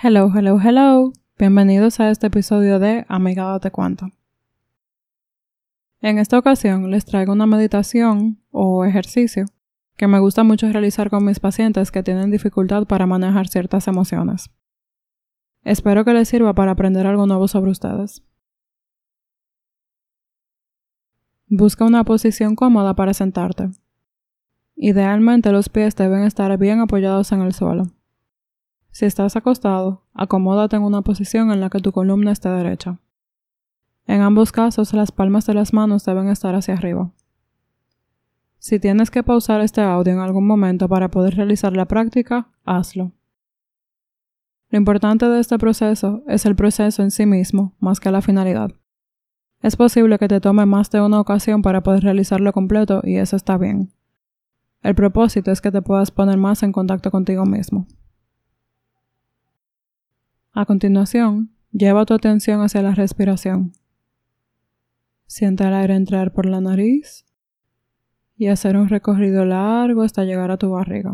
Hello, hello, hello. Bienvenidos a este episodio de Amiga Date Cuenta. En esta ocasión les traigo una meditación o ejercicio que me gusta mucho realizar con mis pacientes que tienen dificultad para manejar ciertas emociones. Espero que les sirva para aprender algo nuevo sobre ustedes. Busca una posición cómoda para sentarte. Idealmente los pies deben estar bien apoyados en el suelo. Si estás acostado, acomódate en una posición en la que tu columna esté derecha. En ambos casos, las palmas de las manos deben estar hacia arriba. Si tienes que pausar este audio en algún momento para poder realizar la práctica, hazlo. Lo importante de este proceso es el proceso en sí mismo, más que la finalidad. Es posible que te tome más de una ocasión para poder realizarlo completo y eso está bien. El propósito es que te puedas poner más en contacto contigo mismo. A continuación, lleva tu atención hacia la respiración. Siente el aire entrar por la nariz y hacer un recorrido largo hasta llegar a tu barriga.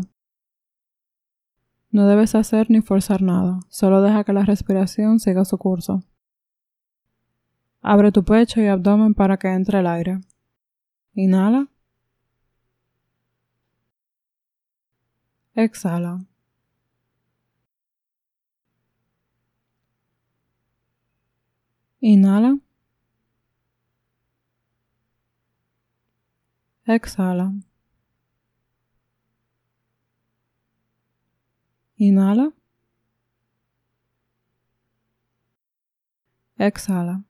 No debes hacer ni forzar nada, solo deja que la respiración siga su curso. Abre tu pecho y abdomen para que entre el aire. Inhala. Exhala. Inhala. Exhala. Inhala. Exhala.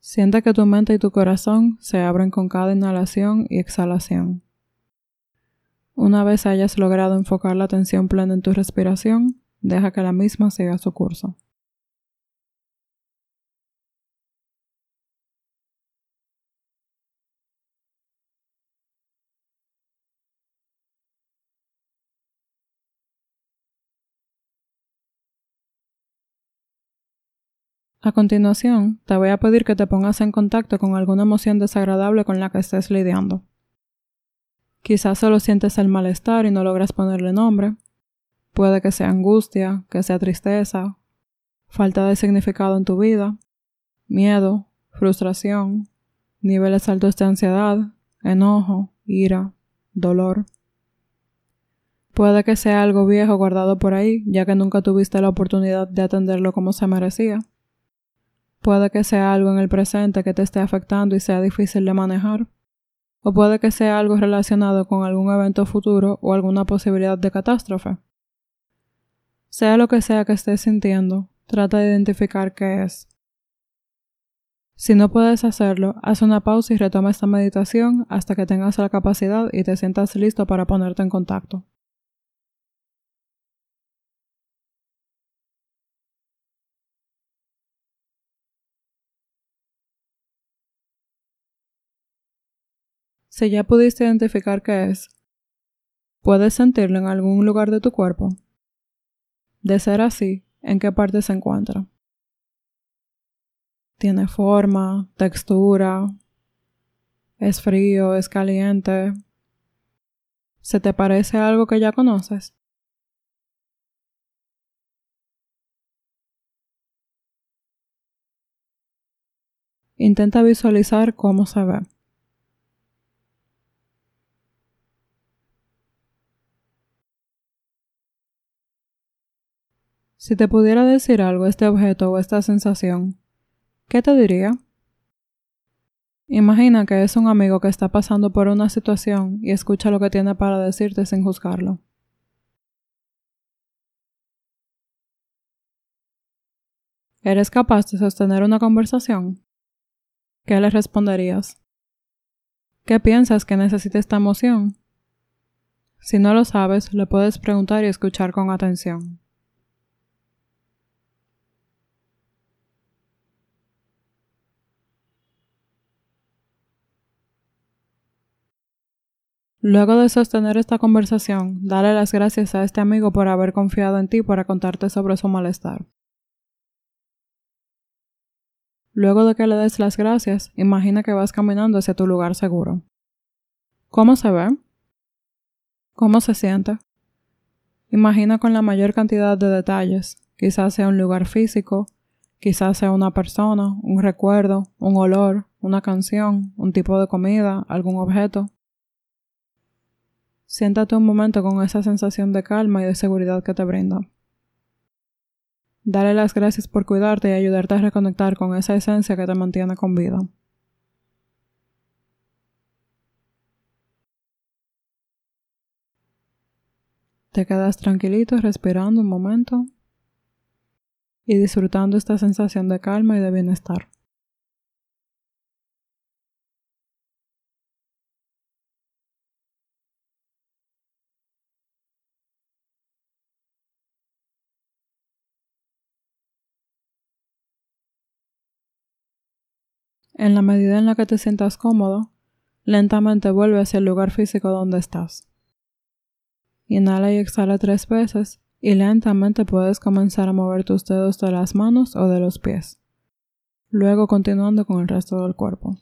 Siente que tu mente y tu corazón se abren con cada inhalación y exhalación. Una vez hayas logrado enfocar la atención plena en tu respiración, deja que la misma siga su curso. A continuación, te voy a pedir que te pongas en contacto con alguna emoción desagradable con la que estés lidiando. Quizás solo sientes el malestar y no logras ponerle nombre. Puede que sea angustia, que sea tristeza, falta de significado en tu vida, miedo, frustración, niveles altos de ansiedad, enojo, ira, dolor. Puede que sea algo viejo guardado por ahí, ya que nunca tuviste la oportunidad de atenderlo como se merecía. Puede que sea algo en el presente que te esté afectando y sea difícil de manejar. O puede que sea algo relacionado con algún evento futuro o alguna posibilidad de catástrofe. Sea lo que sea que estés sintiendo, trata de identificar qué es. Si no puedes hacerlo, haz una pausa y retoma esta meditación hasta que tengas la capacidad y te sientas listo para ponerte en contacto. Si ya pudiste identificar qué es, ¿puedes sentirlo en algún lugar de tu cuerpo? De ser así, ¿en qué parte se encuentra? ¿Tiene forma, textura? ¿Es frío? ¿Es caliente? ¿Se te parece algo que ya conoces? Intenta visualizar cómo se ve. Si te pudiera decir algo este objeto o esta sensación, ¿qué te diría? Imagina que es un amigo que está pasando por una situación y escucha lo que tiene para decirte sin juzgarlo. ¿Eres capaz de sostener una conversación? ¿Qué le responderías? ¿Qué piensas que necesita esta emoción? Si no lo sabes, le puedes preguntar y escuchar con atención. Luego de sostener esta conversación, dale las gracias a este amigo por haber confiado en ti para contarte sobre su malestar. Luego de que le des las gracias, imagina que vas caminando hacia tu lugar seguro. ¿Cómo se ve? ¿Cómo se siente? Imagina con la mayor cantidad de detalles, quizás sea un lugar físico, quizás sea una persona, un recuerdo, un olor, una canción, un tipo de comida, algún objeto. Siéntate un momento con esa sensación de calma y de seguridad que te brinda. Dale las gracias por cuidarte y ayudarte a reconectar con esa esencia que te mantiene con vida. Te quedas tranquilito respirando un momento y disfrutando esta sensación de calma y de bienestar. En la medida en la que te sientas cómodo, lentamente vuelve hacia el lugar físico donde estás. Inhala y exhala tres veces y lentamente puedes comenzar a mover tus dedos de las manos o de los pies. Luego continuando con el resto del cuerpo.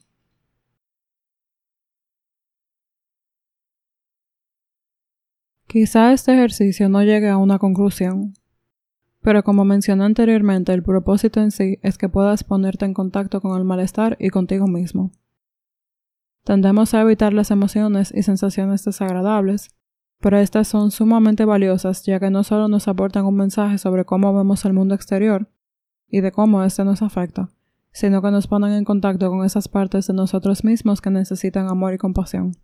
Quizá este ejercicio no llegue a una conclusión, pero como mencioné anteriormente, el propósito en sí es que puedas ponerte en contacto con el malestar y contigo mismo. Tendemos a evitar las emociones y sensaciones desagradables pero estas son sumamente valiosas ya que no solo nos aportan un mensaje sobre cómo vemos el mundo exterior y de cómo éste nos afecta, sino que nos ponen en contacto con esas partes de nosotros mismos que necesitan amor y compasión.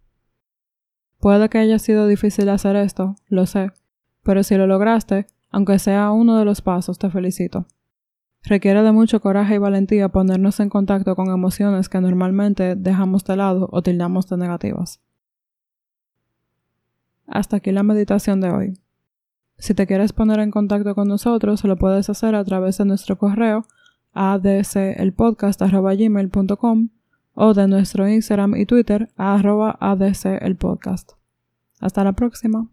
Puede que haya sido difícil hacer esto, lo sé, pero si lo lograste, aunque sea uno de los pasos, te felicito. Requiere de mucho coraje y valentía ponernos en contacto con emociones que normalmente dejamos de lado o tildamos de negativas. Hasta aquí la meditación de hoy. Si te quieres poner en contacto con nosotros, lo puedes hacer a través de nuestro correo adcelpodcast.com o de nuestro Instagram y Twitter adcelpodcast. Hasta la próxima.